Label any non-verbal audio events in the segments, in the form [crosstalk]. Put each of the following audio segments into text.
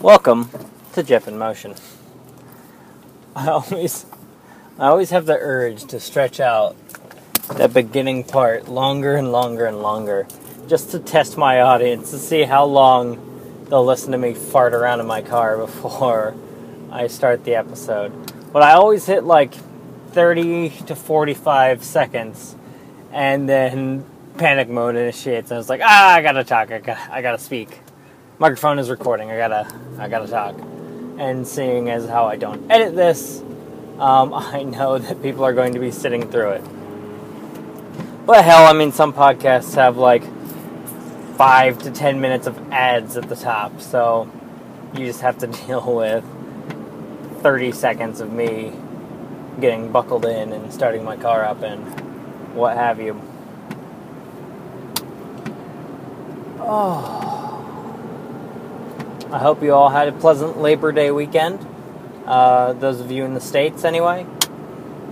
Welcome to Jeff in Motion. I always I always have the urge to stretch out that beginning part longer and longer and longer just to test my audience to see how long they'll listen to me fart around in my car [laughs] before I start the episode. But I always hit like 30 to 45 seconds and then panic mode initiates and I was like, ah, I gotta talk, I gotta, I gotta speak microphone is recording. I gotta, I gotta talk. And seeing as how I don't edit this, um, [laughs] I know that people are going to be sitting through it. But hell, I mean, some podcasts have like five to ten minutes of ads at the top, so you just have to [laughs] deal with 30 seconds of me getting buckled in and starting my car up and what have you. [sighs] Oh. I hope you all had a pleasant Labor Day weekend. Uh, those of you in the States, anyway.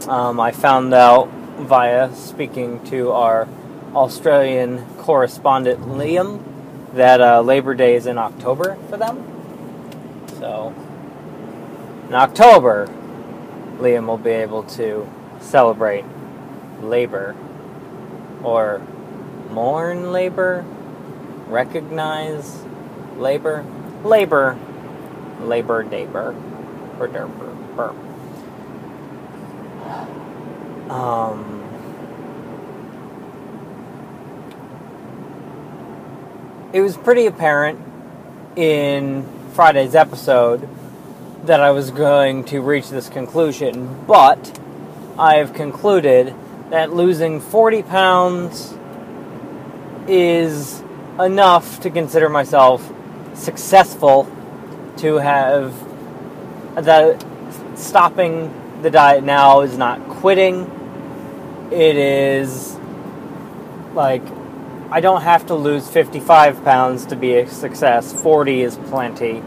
Um, I found out via speaking to our Australian correspondent Liam that uh, Labor Day is in October for them. So, in October, Liam will be able to celebrate labor or mourn labor, recognize labor labor, labor, labor, labor, labor. Um, it was pretty apparent in Friday's episode that I was going to reach this conclusion, but I have concluded that losing 40 pounds is enough to consider myself successful to have the stopping the diet now is not quitting. It is like I don't have to lose 55 pounds to be a success. 40 is plenty.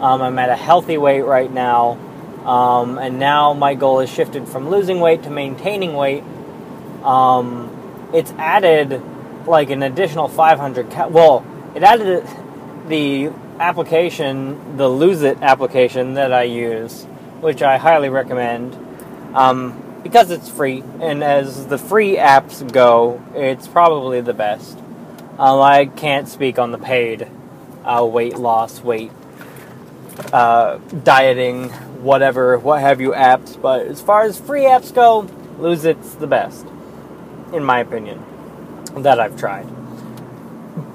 Um, I'm at a healthy weight right now, um, and now my goal is shifted from losing weight to maintaining weight. Um, it's added like an additional 500. Ca- well, it added the application, the Lose It application that I use, which I highly recommend, um, because it's free, and as the free apps go, it's probably the best. Um, I can't speak on the paid uh, weight loss, weight uh, dieting, whatever, what have you apps, but as far as free apps go, Lose It's the best, in my opinion, that I've tried.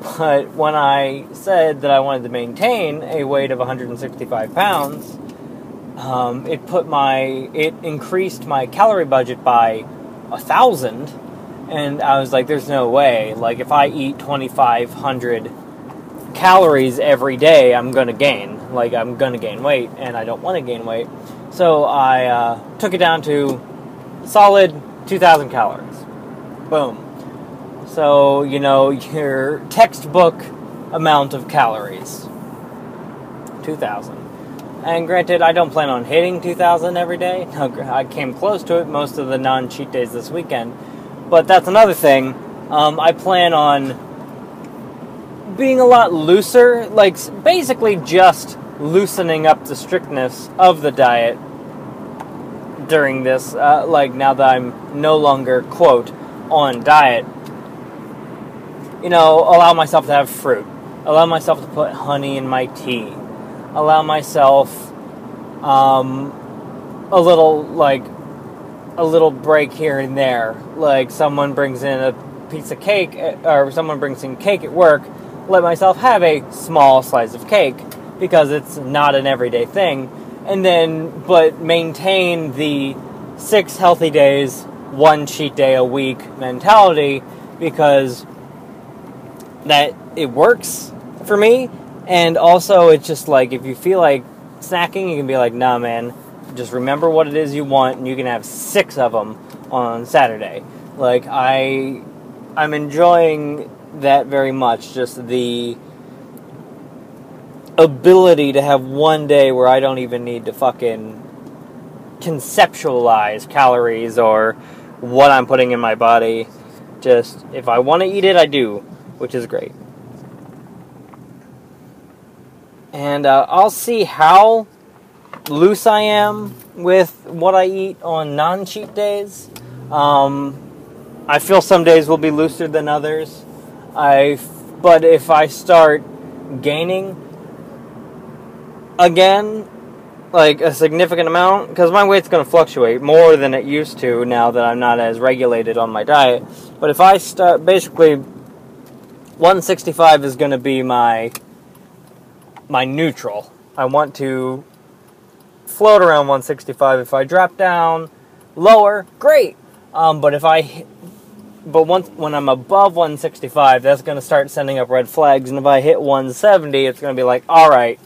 But when I said that I wanted to maintain a weight of 165 pounds, um, it put my it increased my calorie budget by a thousand, and I was like, "There's no way! Like, if I eat 2,500 calories every day, I'm gonna gain. Like, I'm gonna gain weight, and I don't want to gain weight." So I uh, took it down to solid 2,000 calories. Boom. So, you know, your textbook amount of calories 2,000. And granted, I don't plan on hitting 2,000 every day. [laughs] I came close to it most of the non cheat days this weekend. But that's another thing. Um, I plan on being a lot looser, like basically just loosening up the strictness of the diet during this, uh, like now that I'm no longer, quote, on diet you know, allow myself to have fruit, allow myself to put honey in my tea, allow myself um, a little like a little break here and there. Like someone brings in a piece of cake, eh, or someone brings in cake at work, let myself have a small slice of cake because it's not an everyday thing. And then, but maintain the six healthy days, one cheat day a week mentality because that it works for me And also, it's just like if you feel like snacking, you can be like, nah, man, just remember what it is you want, and you can have six of them on Saturday. Like I, I'm enjoying that very much. Just the ability to have one day where I don't even need to fucking conceptualize calories or what I'm putting in my body. Just if I want to eat it, I do, which is great. And uh, I'll see how loose I am with what I eat on non cheat days. Um, I feel some days will be looser than others. I, but if I start gaining again, like a significant amount, because my weight's going to fluctuate more than it used to now that I'm not as regulated on my diet. But if I start, basically, 165 is going to be my my neutral. I want to float around 165. If I drop down lower, great. Um, but if I, but once when I'm above 165, that's going to start sending up red flags. And if I hit 170, it's going to be like, all right,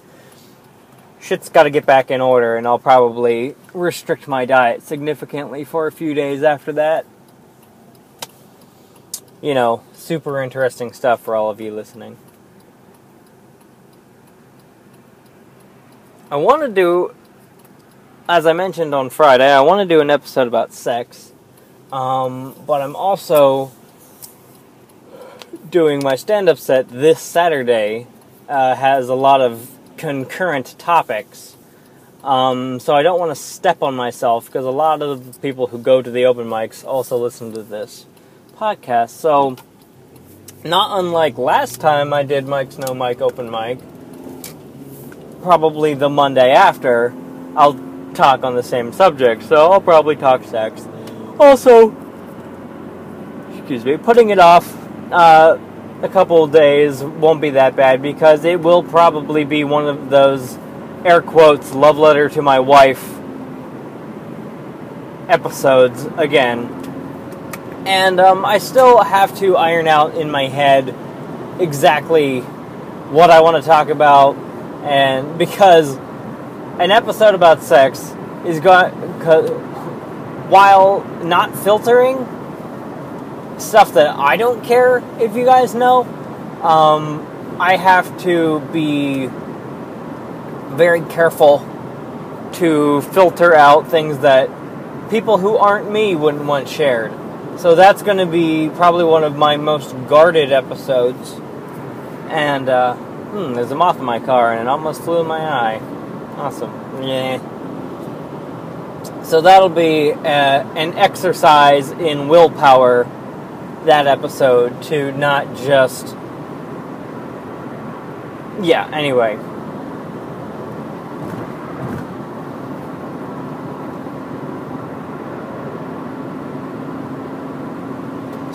shit's got to get back in order, and I'll probably restrict my diet significantly for a few days after that. You know, super interesting stuff for all of you listening. I want to do as I mentioned on Friday, I want to do an episode about sex, um, but I'm also doing my stand up set this Saturday. Uh, has a lot of concurrent topics. Um, so I don't want to step on myself because a lot of the people who go to the open mics also listen to this podcast. So, not unlike last time I did Mike's No Mike open mic, probably the Monday after, I'll talk on the same subject, so I'll probably talk sex. Also, excuse me, putting it off uh, a couple days won't be that bad because it will probably be one of those air quotes love letter to my wife episodes again. And um, I still have to iron out in my head exactly what I want to talk about, and because an episode about sex is going while not filtering stuff that I don't care if you guys know. Um, I have to be very careful to filter out things that people who aren't me wouldn't want shared. So that's going to be probably one of my most guarded episodes. And, uh, hmm, there's a moth in my car and it almost flew in my eye. Awesome. Yeah. So that'll be uh, an exercise in willpower that episode to not just. Yeah, anyway.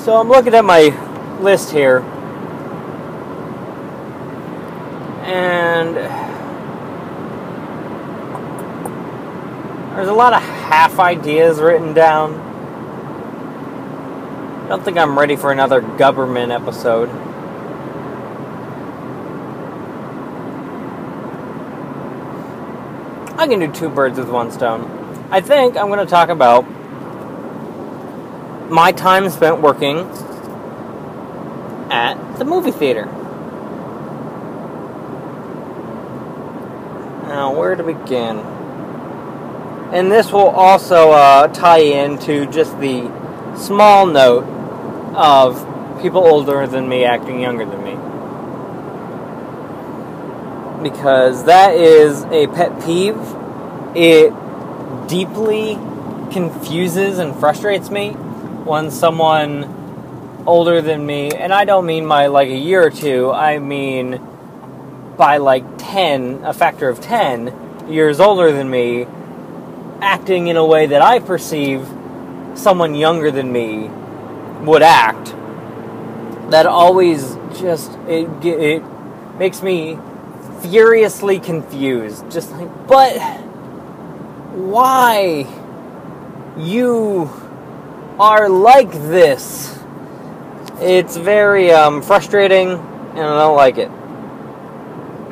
So I'm looking at my list here. And There's a lot of half ideas written down. I don't think I'm ready for another government episode. I can do two birds with one stone. I think I'm going to talk about my time spent working at the movie theater. Now, where to begin? And this will also uh, tie into just the small note of people older than me acting younger than me. Because that is a pet peeve. It deeply confuses and frustrates me when someone older than me, and I don't mean by like a year or two, I mean by like 10, a factor of 10 years older than me, acting in a way that I perceive someone younger than me would act. That always just it it makes me furiously confused. Just like, but why you are like this? It's very um, frustrating, and I don't like it.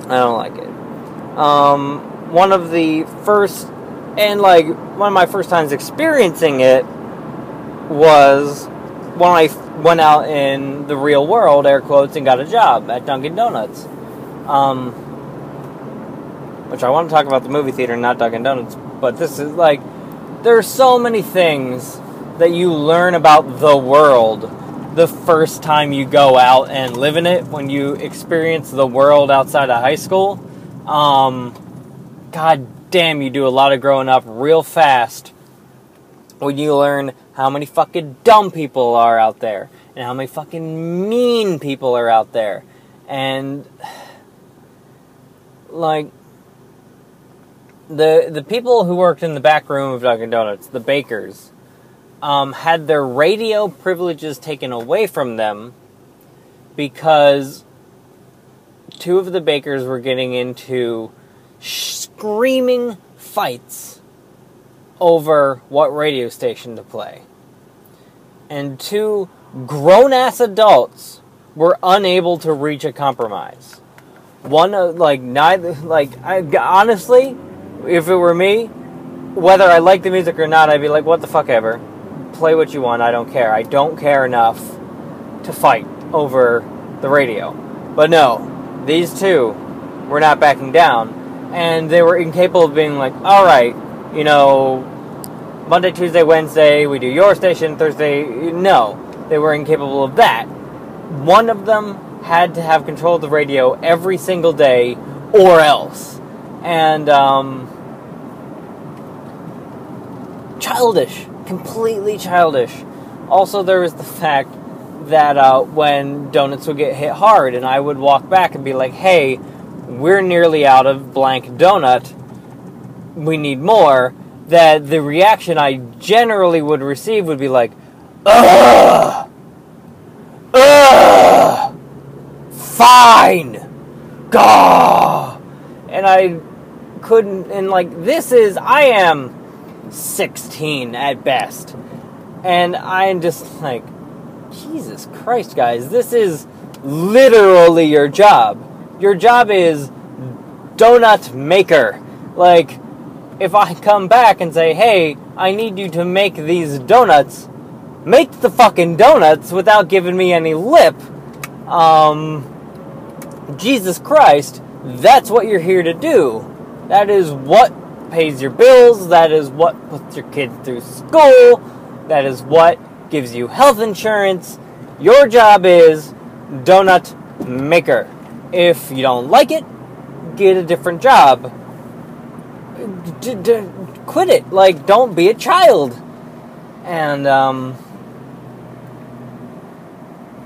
I don't like it. Um, one of the first, and like one of my first times experiencing it was when I went out in the real world, air quotes, and got a job at Dunkin' Donuts. Um, which I want to talk about the movie theater, not Dunkin' Donuts, but this is like, there are so many things that you learn about the world the first time you go out and live in it when you experience the world outside of high school. Um, God damn, you do a lot of growing up real fast when you learn how many fucking dumb people are out there and how many fucking mean people are out there. And [sighs] like the the people who worked in the back room of Dunkin' Donuts, the bakers, um, had their radio privileges taken away from them because two of the bakers were getting into screaming fights over what radio station to play. And two grown ass adults were unable to reach a compromise. One, like, neither, like, I, honestly, if it were me, whether I like the music or not, I'd be like, what the fuck ever. Play what you want, I don't care. I don't care enough to fight over the radio. But no, these two were not backing down, and they were incapable of being like, alright, you know, Monday, Tuesday, Wednesday, we do your station, Thursday. No, they were incapable of that. One of them had to have control of the radio every single day, or else. And, um, childish, completely childish. Also, there was the fact that uh, when donuts would get hit hard, and I would walk back and be like, hey, we're nearly out of blank donut, we need more, that the reaction I generally would receive would be like, ugh, ugh, fine, gah. And I couldn't, and like, this is, I am 16 at best. And I'm just like, Jesus Christ, guys, this is literally your job. Your job is donut maker. Like, if I come back and say, hey, I need you to make these donuts, make the fucking donuts without giving me any lip. Um, Jesus Christ, that's what you're here to do. That is what pays your bills. That is what puts your kids through school. That is what gives you health insurance. Your job is donut maker. If you don't like it, get a different job. D- d- quit it. Like, don't be a child. And, um,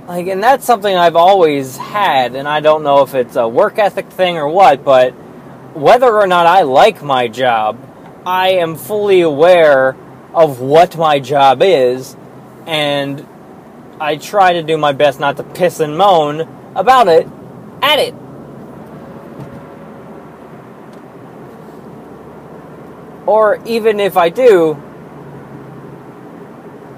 like, and that's something I've always had, and I don't know if it's a work ethic thing or what, but whether or not I like my job, I am fully aware of what my job is, and I try to do my best not to piss and moan about it at it. Or even if I do,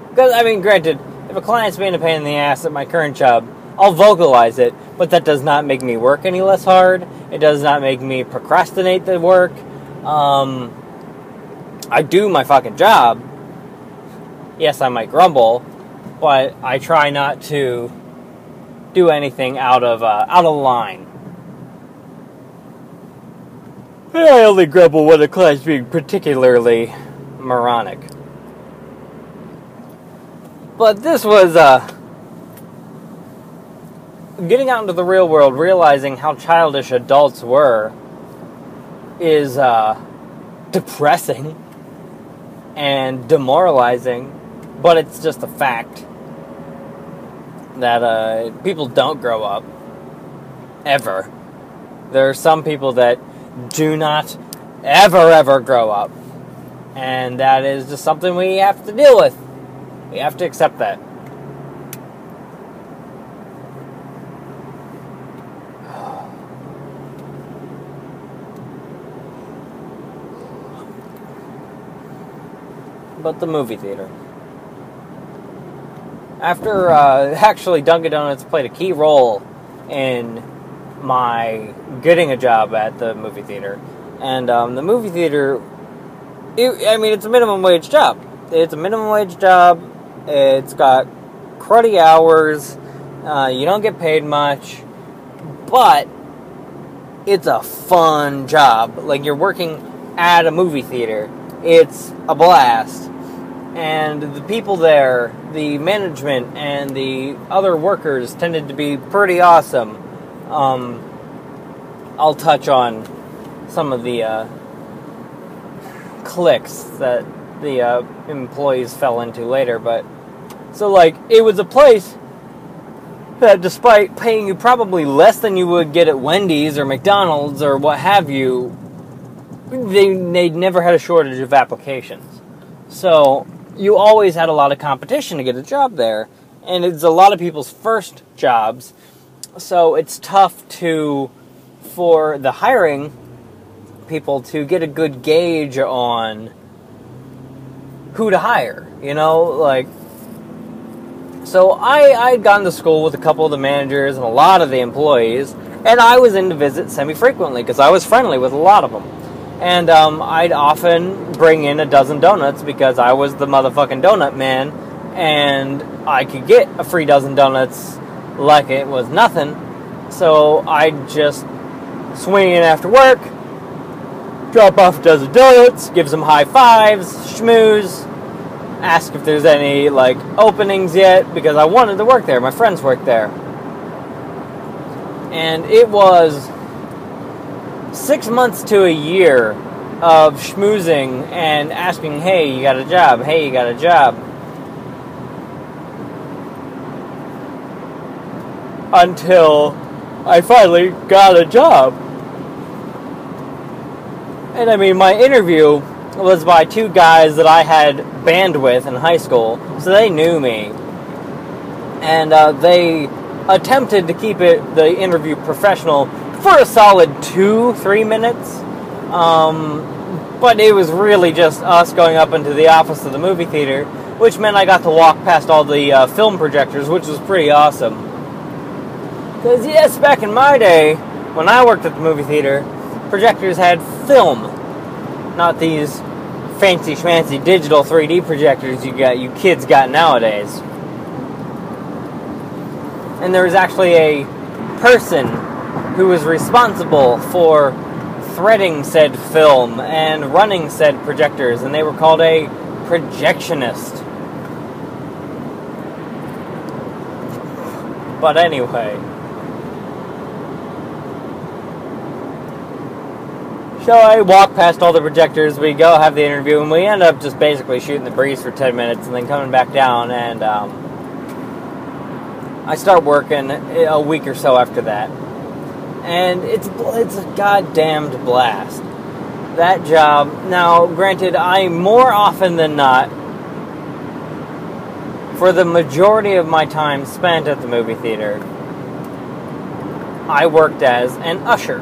because, I mean, granted, if a client's being a pain in the ass at my current job, I'll vocalize it, but that does not make me work any less hard. It does not make me procrastinate the work. Um, I do my fucking job. Yes, I might grumble, but I try not to do anything out of uh, out of line. I only grumble when a client's being particularly moronic. But this was uh, getting out into the real world, realizing how childish adults were, is uh, depressing and demoralizing. But it's just a fact that uh, people don't grow up ever. There are some people that do not ever, ever grow up. And that is just something we have to deal with. We have to accept that. But the movie theater. After, uh, [laughs] actually, Dunkin' Donuts played a key role in my getting a job at the movie theater, and um, the movie theater. It, I mean, it's a minimum wage job. It's a minimum wage job. It's got cruddy hours. Uh, you don't get paid much, but it's a fun job. Like you're working at a movie theater. It's a blast. And the people there, the management and the other workers tended to be pretty awesome. Um, I'll touch on some of the uh, clicks that the uh, employees fell into later, but so like it was a place that despite paying you probably less than you would get at Wendy's or McDonald's or what have you, they they never had a shortage of applications. So you always had a lot of competition to get a job there, and it's a lot of people's first jobs. So it's tough to for the hiring people to get a good gauge on who to hire. You know, like so I I'd gone to school with a couple of the managers and a lot of the employees, and I was in to visit semi frequently because I was friendly with a lot of them. And um, I'd often bring in a dozen donuts because I was the motherfucking donut man, and I could get a free dozen donuts like it was nothing. So I'd just swing in after work, drop off a dozen donuts, give some high fives, schmooze, ask if there's any like openings yet because I wanted to work there. My friends work there. And it was six months to a year of schmoozing and asking, hey, you got a job? Hey, you got a job? Until I finally got a job. And I mean, my interview was by two guys that I had band with in high school, so they knew me. And uh, they attempted to keep it the interview professional for a solid two, three minutes. Um, but it was really just us going up into the office of the movie theater, which meant I got to walk past all the uh, film projectors, which was pretty awesome. Because, yes, back in my day, when I worked at the movie theater, projectors had film not these fancy schmancy digital 3D projectors you got you kids got nowadays. And there was actually a person who was responsible for threading said film and running said projectors, and they were called a projectionist. But anyway. So I walk past all the projectors. We go have the interview, and we end up just basically shooting the breeze for ten minutes, and then coming back down. And um, I start working a week or so after that, and it's it's a goddamned blast. That job. Now, granted, I more often than not, for the majority of my time spent at the movie theater, I worked as an usher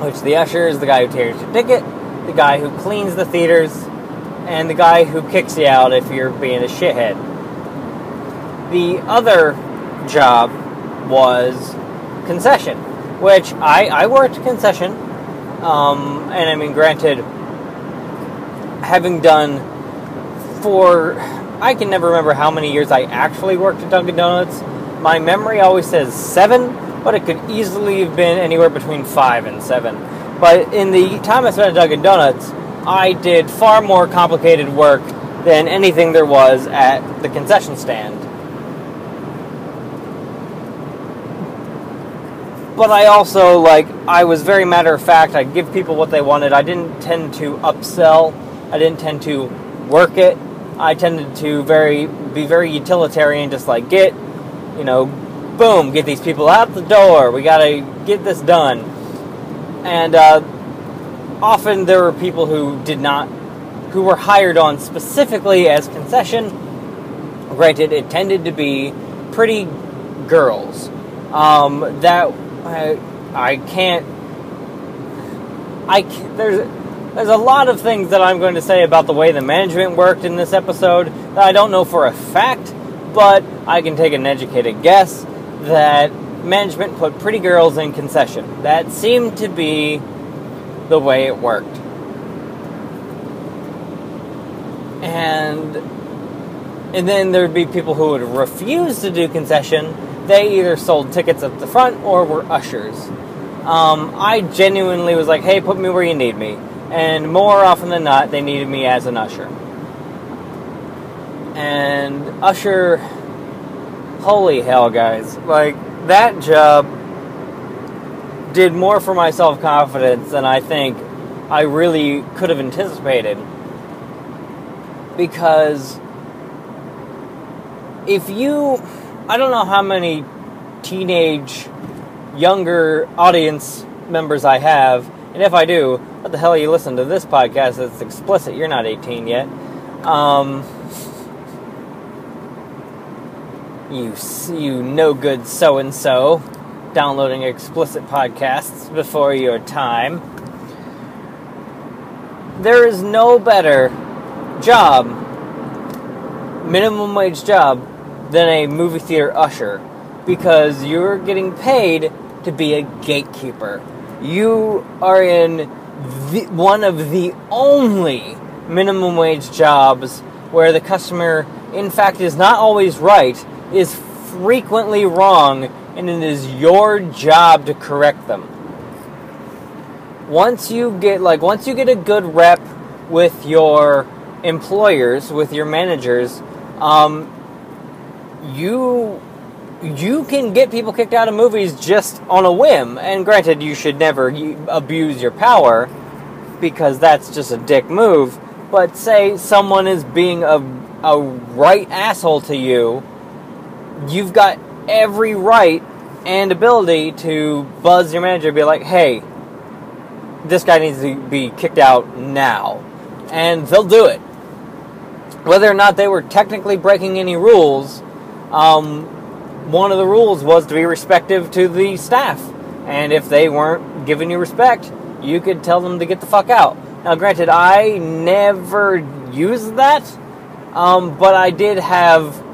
which the usher is the guy who tears your ticket, the guy who cleans the theaters, and the guy who kicks you out if you're being a shithead. The other job was concession, which I, I worked concession, um, and I mean, granted, having done for I can never remember how many years I actually worked at Dunkin' Donuts. My memory always says seven, but it could easily have been anywhere between five and seven. But in the time I spent at Dunkin' Donuts, I did far more complicated work than anything there was at the concession stand. But I also, like, I was very matter of fact. I'd give people what they wanted. I didn't tend to upsell. I didn't tend to work it. I tended to very be very utilitarian, just like get, you know, boom, get these people out the door. We got to get this done. And uh, often there were people who did not, who were hired on specifically as concession. Granted, it tended to be pretty girls. Um, that I, I can't. I there's there's a lot of things that I'm going to say about the way the management worked in this episode that I don't know for a fact, but I can take an educated guess that management put pretty girls in concession. That seemed to be the way it worked. And and then there'd be people who would refuse to do concession. They either sold tickets at the front or were ushers. Um, I genuinely was like, hey, put me where you need me. And more often than not, they needed me as an usher. And usher, holy hell, guys. Like, that job did more for my self confidence than I think I really could have anticipated. Because if you, I don't know how many teenage, younger audience members I have, and if I do, what the hell you listening to this podcast? that's explicit. You're not 18 yet. Um, you you no good so and so downloading explicit podcasts before your time. There is no better job, minimum wage job, than a movie theater usher because you're getting paid to be a gatekeeper. You are in the, one of the only minimum wage jobs where the customer, in fact, is not always right, is frequently wrong, and it is your job to correct them. Once you get like once you get a good rep with your employers, with your managers, um, you you can get people kicked out of movies just on a whim. And granted, you should never abuse your power because that's just a dick move. But say someone is being a, a right asshole to you, you've got every right and ability to buzz your manager and be like, hey, this guy needs to be kicked out now. And they'll do it. Whether or not they were technically breaking any rules, um, one of the rules was to be respectful to the staff. And if they weren't giving you respect, you could tell them to get the fuck out. Now, granted, I never used that, um, but I did have.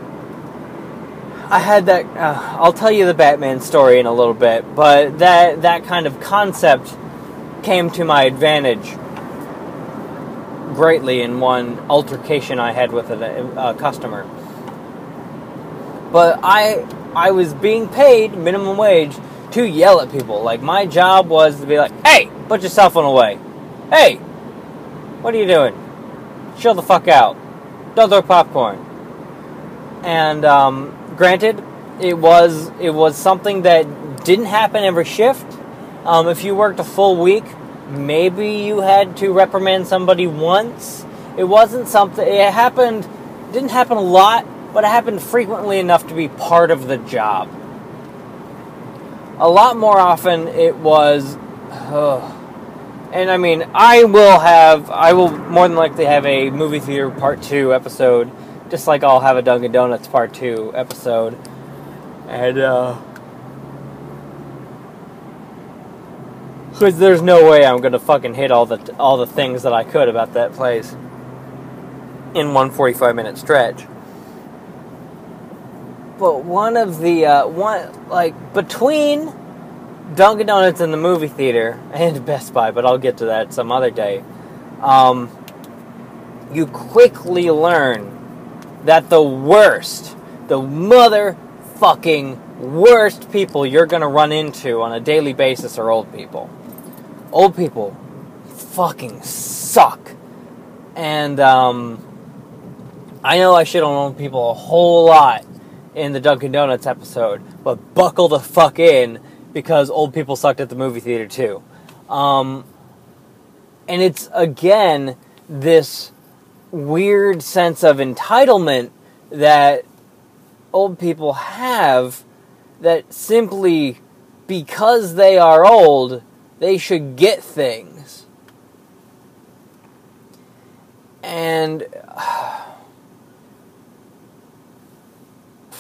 I had that. Uh, I'll tell you the Batman story in a little bit, but that that kind of concept came to my advantage greatly in one altercation I had with a, a customer. But I I was being paid minimum wage to yell at people. Like my job was to be like, "Hey, put your cell phone away. Hey, what are you doing? Chill the fuck out. Don't throw popcorn." And um, granted, it was it was something that didn't happen every shift. Um, if you worked a full week, maybe you had to reprimand somebody once. It wasn't something. It happened. Didn't happen a lot, but it happened frequently enough to be part of the job. A lot more often, it was. Uh, [sighs] and I mean, I will have. I will more than likely have a movie theater part two episode, just like I'll have a Dunkin' Donuts part two episode. And, uh. Because there's no way I'm gonna fucking hit all the all the things that I could about that place in one 45 minute stretch. But one of the uh, one like between Dunkin' Donuts and the movie theater [laughs] and Best Buy, but I'll get to that some other day. Um, you quickly learn that the worst, the motherfucking worst people you're gonna run into on a daily basis are old people old people fucking suck. And um, I know I shit on old people a whole lot in the Dunkin' Donuts episode, but buckle the fuck in because old people sucked at the movie theater too. Um, and it's again this weird sense of entitlement that old people have that simply because they are old they should get things. And [sighs]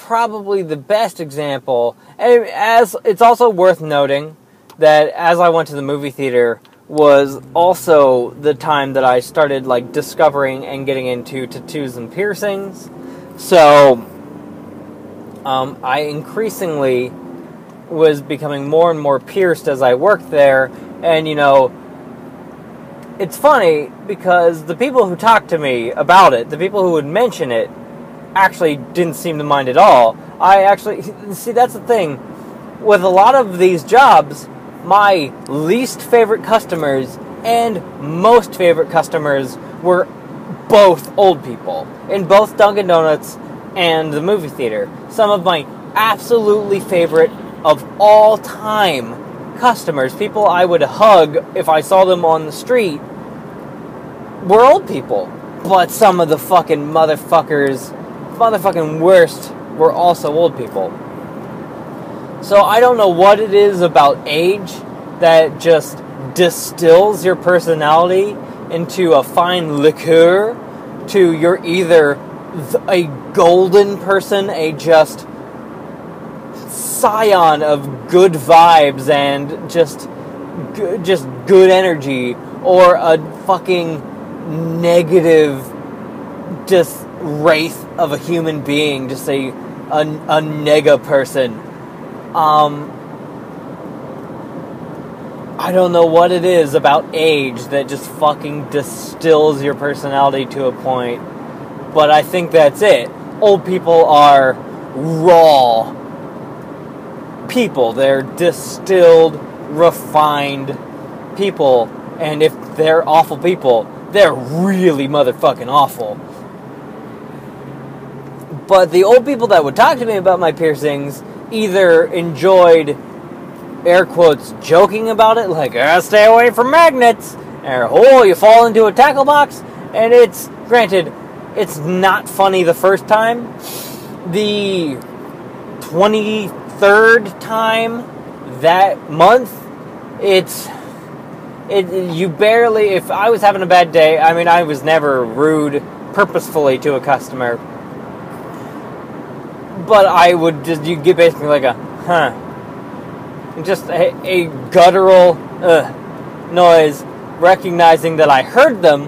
probably the best example, and as it's also worth noting that as I went to the movie theater was also the time that I started like discovering and getting into tattoos and piercings. So um, I increasingly was becoming more and more pierced as I worked there. And, you know, it's funny because the people who talked to me about it, the people who would mention it, actually didn't seem to mind at all. I actually, [laughs] see, that's the thing. With a lot of these jobs, my least favorite customers and most favorite customers were both old people in both Dunkin' Donuts and the movie theater. Some of my absolutely favorite of all time customers, people I would hug if I saw them on the street, were old people. But some of the fucking motherfuckers, motherfucking worst, were also old people. So I don't know what it is about age that just distills your personality into a fine liqueur to you're either a golden person, a just scion of good vibes and just just good energy or a fucking negative just wraith of a human being just a a, a nega person um I don't know what it is about age that just fucking distills your personality to a point, but I think that's it. Old people are raw people, they're distilled, refined people, and if they're awful people, they're really motherfucking awful. But the old people that would talk to me about my piercings either enjoyed air quotes joking about it, like ah, stay away from magnets, or oh you fall into a tackle box, and it's granted, it's not funny the first time. The twenty third time that month, it's it you barely. If I was having a bad day, I mean, I was never rude purposefully to a customer, but I would just you get basically like a huh just a, a guttural uh, noise, recognizing that I heard them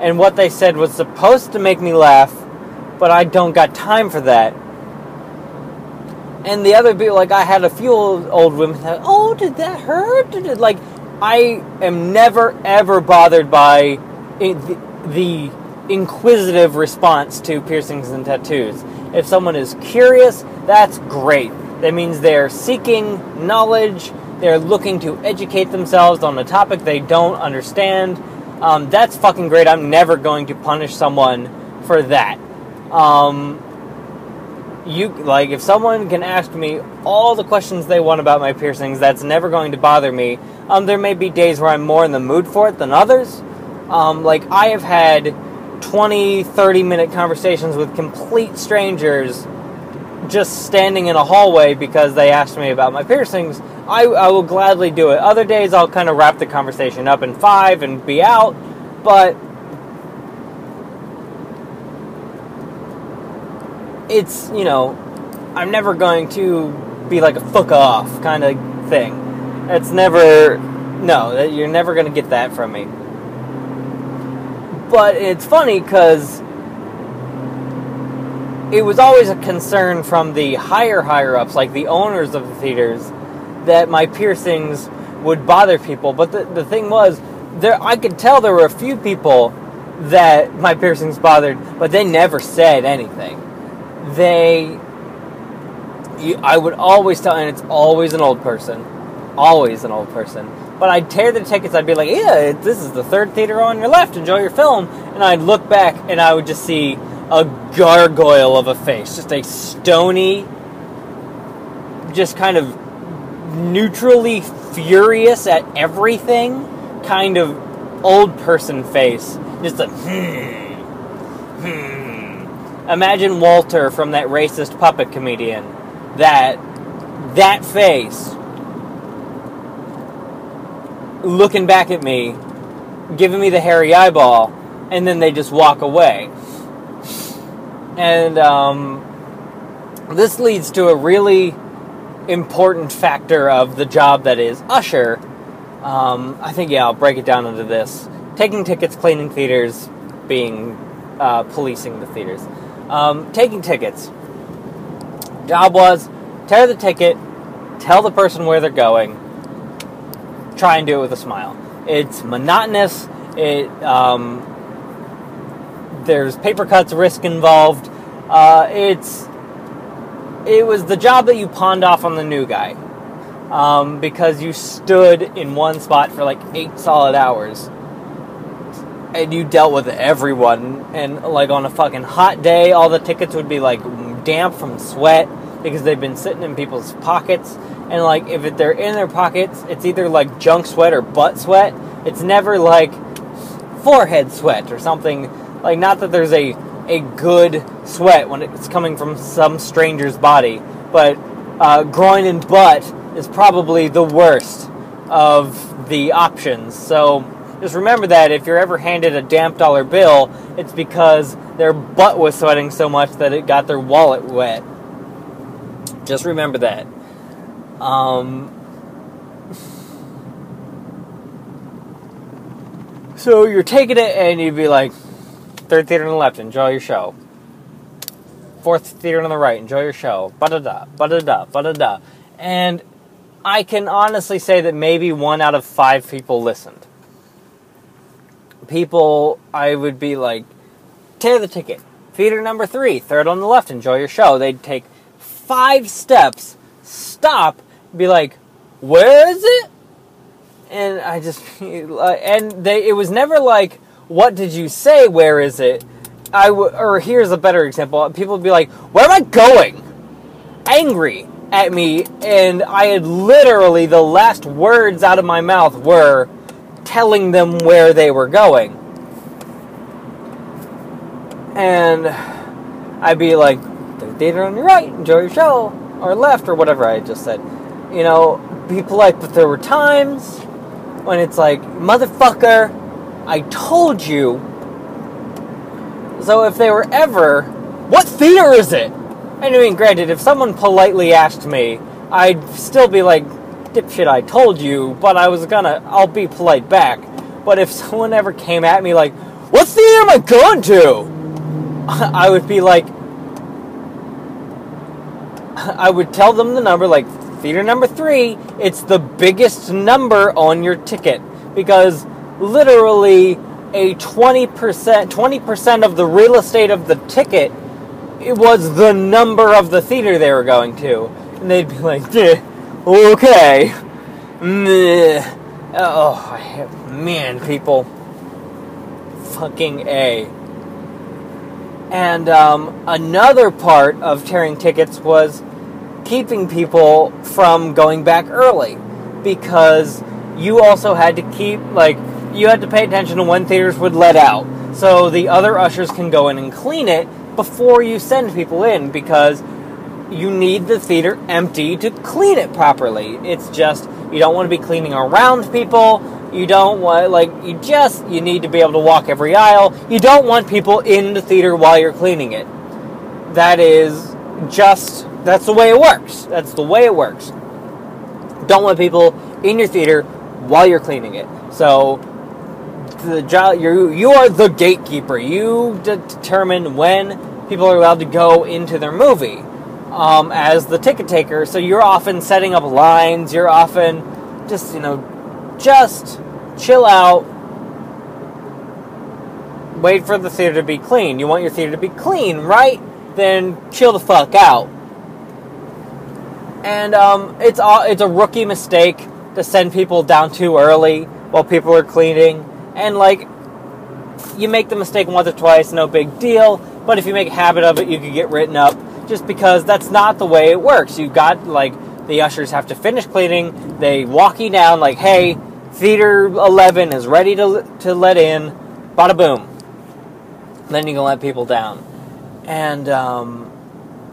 and what they said was supposed to make me laugh, but I don't got time for that. And the other people, like I had a few old, old women that, "Oh, did that hurt?" Did it? Like I am never ever bothered by the, the inquisitive response to piercings and tattoos. If someone is curious, that's great. That means they're seeking knowledge, they're looking to educate themselves on a topic they don't understand. Um, that's fucking great. I'm never going to punish someone for that. Um, you like if someone can ask me all the questions they want about my piercings, that's never going to bother me. Um, there may be days where I'm more in the mood for it than others. Um, like I have had 20, 30 minute conversations with complete strangers just standing in a hallway because they asked me about my piercings, I, I will gladly do it. Other days, I'll kind of wrap the conversation up in five and be out, but it's, you know, I'm never going to be like a fuck off kind of thing. It's never, no, you're never going to get that from me. But it's funny because it was always a concern from the higher higher ups, like the owners of the theaters, that my piercings would bother people. But the, the thing was, there I could tell there were a few people that my piercings bothered, but they never said anything. They, I would always tell, and it's always an old person, always an old person. But I'd tear the tickets. I'd be like, "Yeah, this is the third theater on your left. Enjoy your film." And I'd look back, and I would just see a gargoyle of a face, just a stony, just kind of neutrally furious at everything kind of old person face. Just a hmm, hmm. Imagine Walter from that racist puppet comedian. That that face looking back at me, giving me the hairy eyeball, and then they just walk away. And um, this leads to a really important factor of the job that is usher. Um, I think, yeah, I'll break it down into this taking tickets, cleaning theaters, being uh, policing the theaters. Um, taking tickets. Job was tear the ticket, tell the person where they're going. Try and do it with a smile. It's monotonous. It um, there's paper cuts risk involved. Uh, it's it was the job that you pawned off on the new guy um, because you stood in one spot for like eight solid hours and you dealt with everyone and like on a fucking hot day all the tickets would be like damp from sweat because they've been sitting in people's pockets and like if they're in their pockets it's either like junk sweat or butt sweat it's never like forehead sweat or something like not that there's a a good sweat when it's coming from some stranger's body, but uh, groin and butt is probably the worst of the options. So just remember that if you're ever handed a damp dollar bill, it's because their butt was sweating so much that it got their wallet wet. Just remember that. Um, so you're taking it and you'd be like, Third theater on the left, enjoy your show. Fourth theater on the right, enjoy your show. Ba da da, ba da da, ba da da. And I can honestly say that maybe one out of five people listened. People, I would be like, tear the ticket. Theater number three, third on the left, enjoy your show. They'd take five steps, stop, be like, where is it? And I just, [laughs] and they, it was never like, what did you say? Where is it? I w- or here's a better example. People would be like, "Where am I going?" Angry at me, and I had literally the last words out of my mouth were telling them where they were going, and I'd be like, "The theater on your right, enjoy your show," or left, or whatever I just said. You know, be polite, but there were times when it's like, "Motherfucker." I told you. So if they were ever, what theater is it? I mean, granted, if someone politely asked me, I'd still be like, dipshit, I told you, but I was gonna, I'll be polite back. But if [laughs] someone ever came at me like, what theater am I going to? [laughs] I would be like, [laughs] I would tell them the number, like, theater number three, it's the biggest number on your ticket. Because literally a 20%, 20% of the real estate of the ticket it was the number of the theater they were going to. And they'd be like, okay. Meh. Oh, man, people. Fucking A. And um, another part of tearing tickets was keeping people from going back early. Because you also had to keep, like, you had to pay attention to when theaters would let out. So the other ushers can go in and clean it before you send people in because you need the theater empty to clean it properly. It's just you don't want to be cleaning around people. You don't want like you just you need to be able to walk every aisle. You don't want people in the theater while you're cleaning it. That is just that's the way it works. That's the way it works. Don't want people in your theater while you're cleaning it. So the job. You you are the gatekeeper. You de- determine when people are allowed to go into their movie um, as the ticket taker. So you're often setting up lines. You're often just you know just chill out. Wait for the theater to be clean. You want your theater to be clean, right? Then chill the fuck out. And um, it's all, it's a rookie mistake to send people down too early while people are cleaning and like you make the mistake once or twice, no big deal. But if you make a habit of it, you could get written up just because that's not the way it works. You've got like the ushers have to finish cleaning, they walk you down like, hey, theater 11 is ready to, to let in, bada boom. Then you can let people down. And um,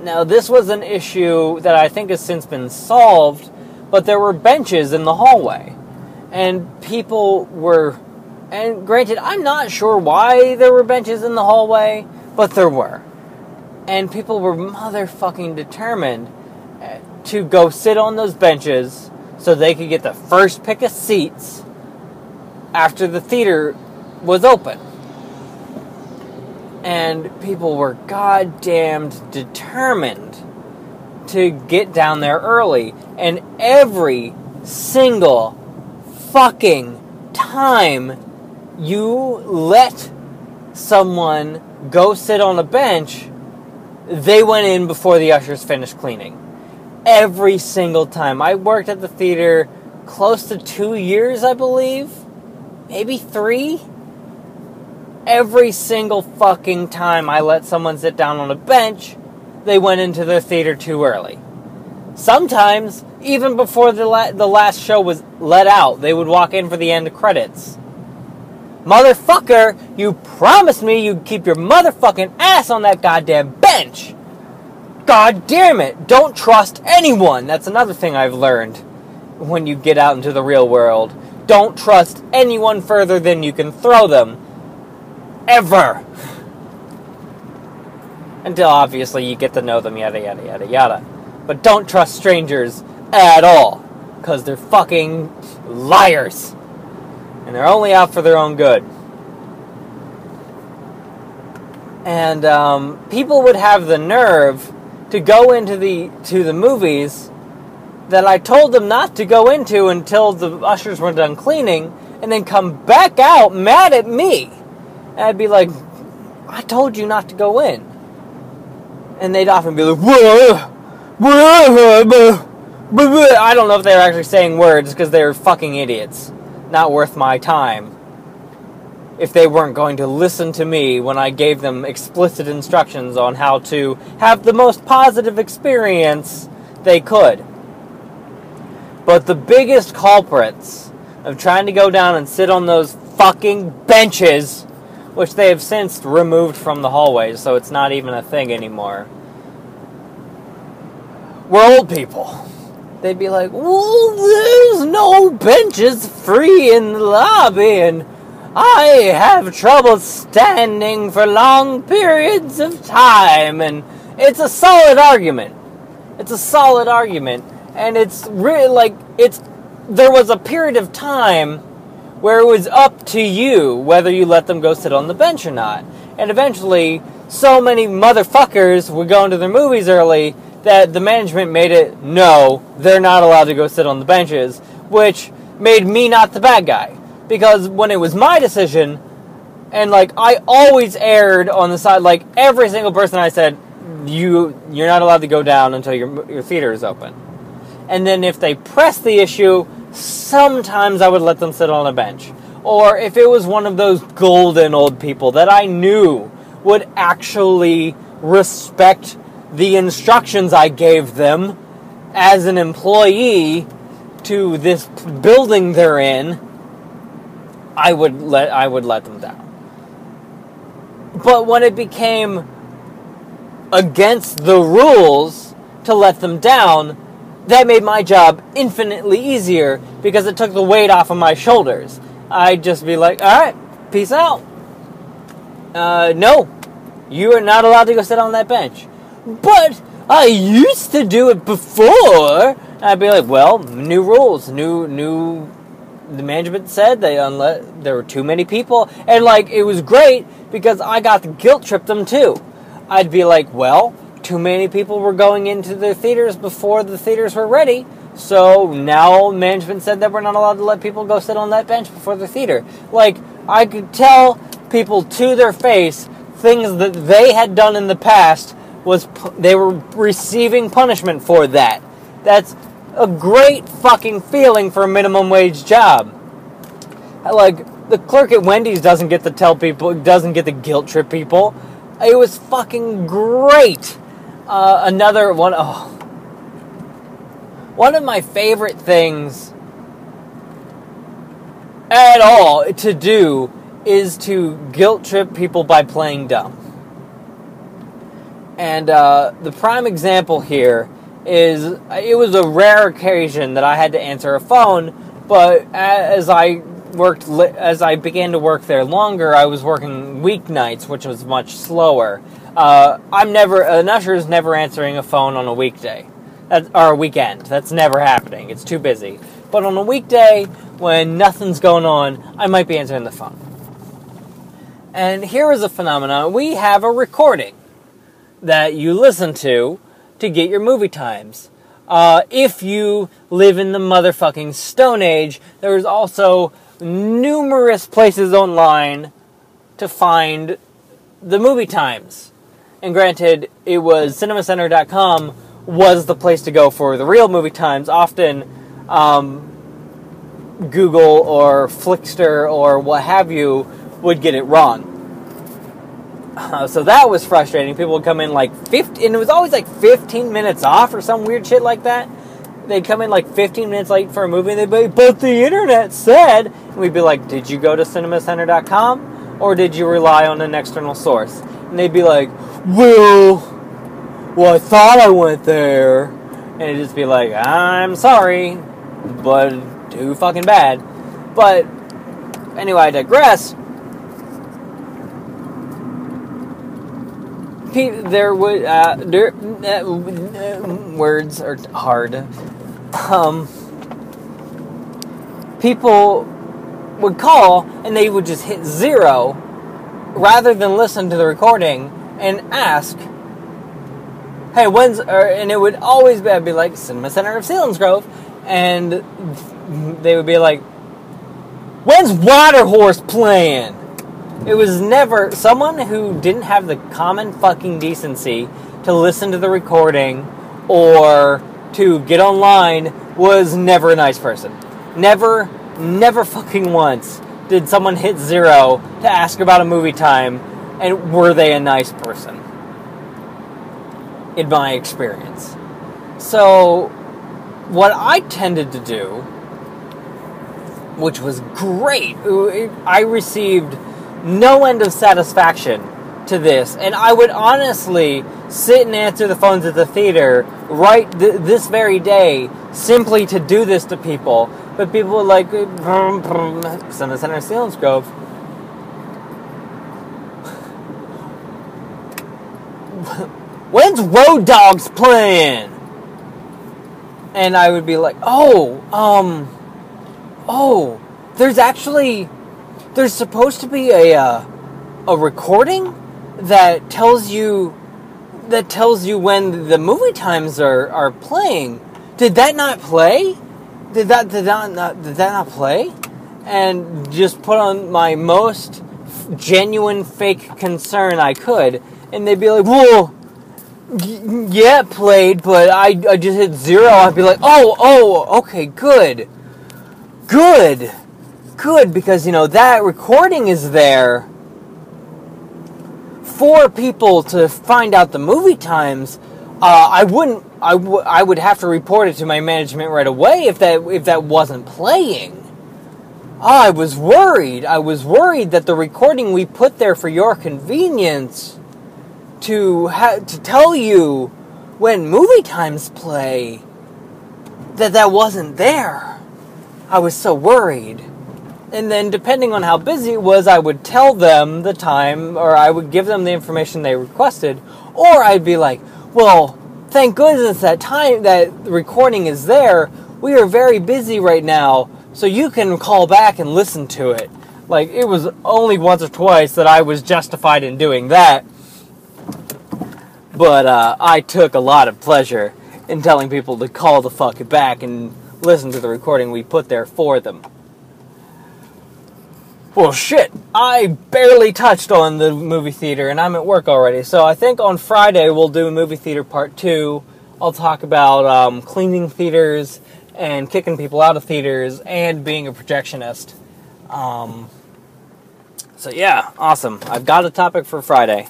now this was an issue that I think has since been solved, but there were benches in the hallway. And people were and granted, I'm not sure why there were benches in the hallway, but there were. And people were motherfucking determined uh, to go sit on those benches so they could get the first pick of seats after the theater was open. And people were goddamned determined to get down there early. And every single fucking time you let someone go sit on a bench, they went in before the ushers finished cleaning. Every single time. I worked at the theater close to two years, I believe. Maybe three. Every single fucking time I let someone sit down on a bench, they went into the theater too early. Sometimes, even before the, la- the last show was let out, they would walk in for the end credits. Motherfucker, you promised me you'd keep your motherfucking ass on that goddamn bench! God damn it! Don't trust anyone! That's another thing I've learned when you get out into the real world. Don't trust anyone further than you can throw them. Ever! Until obviously you get to know them, yada yada yada yada. But don't trust strangers at all, because they're fucking liars and they're only out for their own good. And um, people would have the nerve to go into the to the movies that I told them not to go into until the ushers were done cleaning, and then come back out mad at me. I'd be like, "I told you not to go in," and they'd often be like, "Whoa." I don't know if they were actually saying words because they were fucking idiots not worth my time if they weren't going to listen to me when I gave them explicit instructions on how to have the most positive experience they could. But the biggest culprits of trying to go down and sit on those fucking benches, which they have since removed from the hallways, so it's not even a thing anymore, We're old people they'd be like, well, there's no benches free in the lobby, and I have trouble standing for long periods of time. And it's a solid argument. It's a solid argument. And it's really like, it's, there was a period of time where it was up to you whether you let them go sit on the bench or not. And eventually, so many motherfuckers were going to their movies early that the management made it no, they're not allowed to go sit on the benches, which made me not the bad guy. Because when it was my decision, and like I always erred on the side, like every single person I said, you you're not allowed to go down until your your theater is open. And then if they pressed the issue, sometimes I would let them sit on a bench. Or if it was one of those golden old people that I knew would actually respect the instructions I gave them as an employee to this building they're in, I would let I would let them down. But when it became against the rules to let them down, that made my job infinitely easier because it took the weight off of my shoulders. I'd just be like, all right, peace out. Uh, no, you are not allowed to go sit on that bench. But I used to do it before. I'd be like, well, new rules, new new. The management said they unless there were too many people, and like it was great because I got to guilt trip them too. I'd be like, well, too many people were going into the theaters before the theaters were ready. So now management said that we're not allowed to let people go sit on that bench before the theater. Like I could tell people to their face things that they had done in the past was they were receiving punishment for that. That's a great fucking feeling for a minimum wage job. Like the clerk at Wendy's doesn't get to tell people, doesn't get to guilt trip people. It was fucking great. Uh, another one, oh, one of my favorite things at all to do is to guilt trip people by playing dumb. And uh, the prime example here is it was a rare occasion that I had to answer a phone, but as I worked as I began to work there longer, I was working weeknights, which was much slower. Uh, I'm never an usher is never answering a phone on a weekday, That's, or a weekend. That's never happening. It's too busy. But on a weekday, when nothing's going on, I might be answering the phone. And here is a phenomenon: we have a recording that you listen to to get your movie times. Uh, if you live in the motherfucking Stone Age, there's also numerous places online to find the movie times. And granted, it was cinemacenter.com was the place to go for the real movie times. Often, um, Google or Flixster or what have you would get it wrong. Uh, so that was frustrating. People would come in like 50, and it was always like 15 minutes off or some weird shit like that. They'd come in like 15 minutes late for a movie, and they'd be like, but the internet said, and we'd be like, did you go to cinemacenter.com or did you rely on an external source? And they'd be like, well, well, I thought I went there. And it'd just be like, I'm sorry, but too fucking bad. But anyway, I digress. There would uh, there, uh, words are hard. Um, people would call and they would just hit zero rather than listen to the recording and ask, "Hey, when's?" Or, and it would always be, I'd be like, "Cinema Center of Selinsgrove," and they would be like, "When's Water Horse playing?" It was never someone who didn't have the common fucking decency to listen to the recording or to get online was never a nice person. Never, never fucking once did someone hit zero to ask about a movie time and were they a nice person? In my experience. So, what I tended to do, which was great, I received no end of satisfaction to this. And I would honestly sit and answer the phones at the theater right th- this very day simply to do this to people. But people like, brum, brum, Cinema Center Selinsgrove. [laughs] When's Road Dogs playing? And I would be like, oh, um, oh, there's actually there's supposed to be a uh, a recording that tells you that tells you when the movie times are, are playing. Did that not play? Did that did that not did that not play? And just put on my most genuine fake concern I could, and they'd be like, "Well, yeah, played, but I I just hit zero. I'd be like, "Oh, oh, okay, good, good." Good, because you know that recording is there for people to find out the movie times. Uh, I wouldn't. I, w- I would have to report it to my management right away if that if that wasn't playing. I was worried. I was worried that the recording we put there for your convenience to ha- to tell you when movie times play that that wasn't there. I was so worried and then depending on how busy it was, I would tell them the time, or I would give them the information they requested, or I'd be like, "Well, thank goodness that time that recording is there. We are very busy right now, so you can call back and listen to it." Like it was only once or twice that I was justified in doing that, but uh, I took a lot of pleasure in telling people to call the fuck back and listen to the recording we put there for them. Well, shit, I barely touched on the movie theater and I'm at work already. So I think on Friday we'll do movie theater part two. I'll talk about um, cleaning theaters and kicking people out of theaters and being a projectionist. Um, so yeah, awesome. I've got a topic for Friday.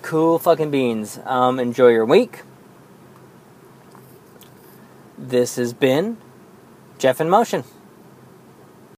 Cool fucking beans. Um, enjoy your week. This has been Jeff in Motion.